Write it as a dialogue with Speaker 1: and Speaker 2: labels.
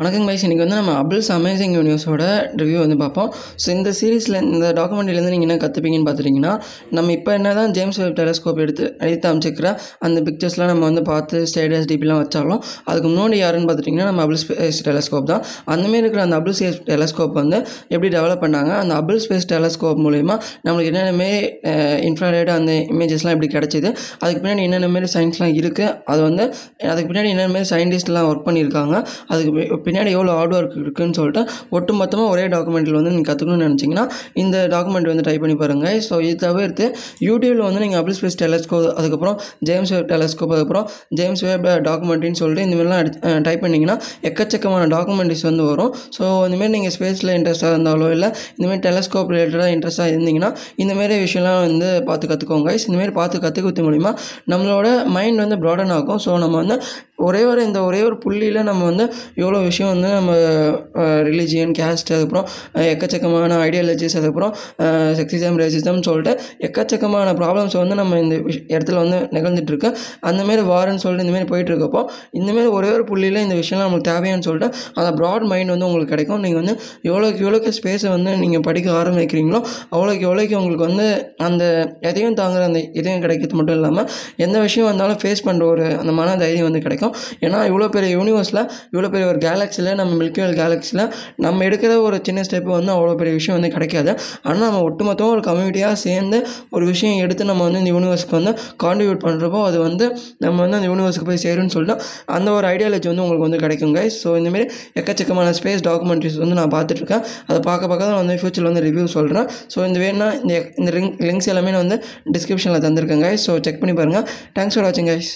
Speaker 1: வணக்கம் கைஸ் இன்றைக்கி வந்து நம்ம அபிள்ஸ் அமேசிங் யூனிவர்ஸோட ரிவ்யூ வந்து பார்ப்போம். ஸோ இந்த சீரீஸில் இந்த டாக்குமெண்ட்லேருந்து நீங்கள் என்ன கற்றுப்பீங்கன்னு பார்த்துட்டிங்கன்னா நம்ம இப்போ என்ன தான் ஜேம்ஸ் வெப் டெலஸ்கோப் எடுத்து எடுத்து அமைச்சிக்கிற அந்த பிக்சர்ஸ்லாம் நம்ம வந்து பார்த்து ஸ்டேடஸ் டிபிலாம் வச்சாலும் அதுக்கு முன்னாடி யாருன்னு பார்த்துட்டிங்கன்னா நம்ம அபிள் ஸ்பேஸ் டெலஸ்கோப் தான். அந்தமாரி இருக்கிற அந்த அபிள் ஸ்பேஸ் டெலஸ்கோப் வந்து எப்படி டெவலப் பண்ணாங்க? அந்த அபிள் ஸ்பேஸ் டெலஸ்கோப் மூலிமா நம்மளுக்கு என்னென்ன இன்ஃப்ராரெட் அந்த இமேஜஸ்லாம் எப்படி கிடச்சிது. அதுக்கு பின்னாடி என்னென்ன மாரி சயின்ஸ்லாம் இருக்குது அது வந்து அதுக்கு பின்னாடி என்னென்ன மாரி சயின்டிஸ்ட்லாம் ஒர்க் பண்ணியிருக்காங்க? அதுக்கு பின்னாடி எவ்வளோ ஹார்ட் ஒர்க் இருக்குன்னு சொல்லிட்டு ஒட்டு மொத்தமாக ஒரே டாக்குமெண்ட்டில் வந்து நீங்கள் கற்றுக்கணும்னு நினச்சிங்கன்னா இந்த டாக்குமெண்ட் வந்து ட்ரை பண்ணி பாருங்கள் ஸோ இது தவிர்த்து யூடியூப்பில் வந்து நீங்கள் அபிள் ஸ்பேஸ் டெலஸ்கோப் அதுக்கப்புறம் ஜேம்ஸ் வெப் டெலஸ்கோப் அதுக்கப்புறம் ஜேம்ஸ் வெப் டாக்குமெண்ட்னு சொல்லிட்டு இந்த மாதிரிலாம் டைப் பண்ணிங்கன்னா எக்கச்சக்கமான டாக்குமெண்ட்ஸ் வந்து வரும். ஸோ இந்தமாரி நீங்கள் ஸ்பேஸில் இன்ட்ரெஸ்ட்டாக இருந்தாலோ இல்லை இந்தமாரி டெலஸ்கோப் ரிலேட்டடாக இன்ட்ரெஸ்ட்டாக இருந்தீங்கன்னா இந்தமாரி விஷயம்லாம் வந்து பார்த்து கற்றுக்கோங்க இந்தமாரி பார்த்து கற்றுக்கிறது மூலிமா நம்மளோட மைண்ட் வந்து ப்ராடன் ஆகும். ஸோ நம்ம வந்து ஒரே ஒரு இந்த ஒரே ஒரு புள்ளியில் நம்ம வந்து எவ்வளோ விஷயம் வந்து நம்ம ரிலீஜியன் கேஸ்ட் அதுக்கப்புறம் எக்கச்சக்கமான ஐடியாலஜிஸ் அதுக்கப்புறம் செக்ஸிசம் ரேசிசம் சொல்லிட்டு எக்கச்சக்கமான ப்ராப்ளம்ஸ் வந்து நம்ம இந்த விஷ் இடத்துல வந்து நிகழ்ந்துட்டுருக்கு அந்தமாரி வாரன்னு சொல்லிட்டு இந்தமாரி போயிட்டுருக்கப்போ இந்தமாரி ஒரே ஒரு புள்ளியில் இந்த விஷயம்லாம் நமக்கு தேவையான்னு சொல்லிட்டு அந்த ப்ராட் மைண்ட் வந்து உங்களுக்கு கிடைக்கும். நீங்கள் வந்து எவ்வளோக்கு எவ்வளோக்கு ஸ்பேஸை வந்து நீங்கள் படிக்க ஆரம்பிக்கிறீங்களோ அவ்வளோக்கு எவ்வளோக்கு உங்களுக்கு வந்து அந்த எதையும் தாங்குற அந்த இதையும் கிடைக்கிறது மட்டும் இல்லாமல் எந்த விஷயம் வந்தாலும் ஃபேஸ் பண்ணுற ஒரு அந்த மன தைரியம் வந்து கிடைக்கும். ஏன்னா இவ்வளோ பெரிய யூனிவர்ஸில் இவ்வளோ பெரிய ஒரு கேலக்ஸியில் நம்ம மில்கிவேல் கேலக்ஸியில் நம்ம எடுக்கிற ஒரு சின்ன ஸ்டெப்பு வந்து அவ்வளோ பெரிய விஷயம் வந்து கிடைக்காது. ஆனால் நம்ம ஒட்டுமொத்தமாக ஒரு கம்யூனிட்டியாக சேர்ந்து ஒரு விஷயம் எடுத்து நம்ம வந்து இந்த யூனிவர்ஸ்க்கு வந்து கான்ட்ரிபியூட் பண்ணுறப்போ அது வந்து நம்ம வந்து அந்த யூனிவர்ஸ்க்கு போய் சேரும்னு சொல்லிட்டு அந்த ஒரு ஐடியாலஜி வந்து உங்களுக்கு வந்து கிடைக்கும் கைஸ் ஸோ இந்தமாரி எக்கச்சக்கமான ஸ்பேஸ் டாக்குமெண்ட்ரிஸ் வந்து நான் பார்த்துட்ருக்கேன். அதை பார்க்க பார்க்க தான் வந்து ஃபியூச்சரில் வந்து ரிவ்யூ சொல்கிறேன் ஸோ இந்த வேணா இந்த இந்த லிங்க் லிங்க்ஸ் எல்லாமே நான் வந்து டிஸ்கிரிப்ஷனில் தந்திருக்கேன் கைஸ் ஸோ செக் பண்ணி பாருங்கள் தேங்க்ஸ் ஃபார் வாட்சிங் கைஸ்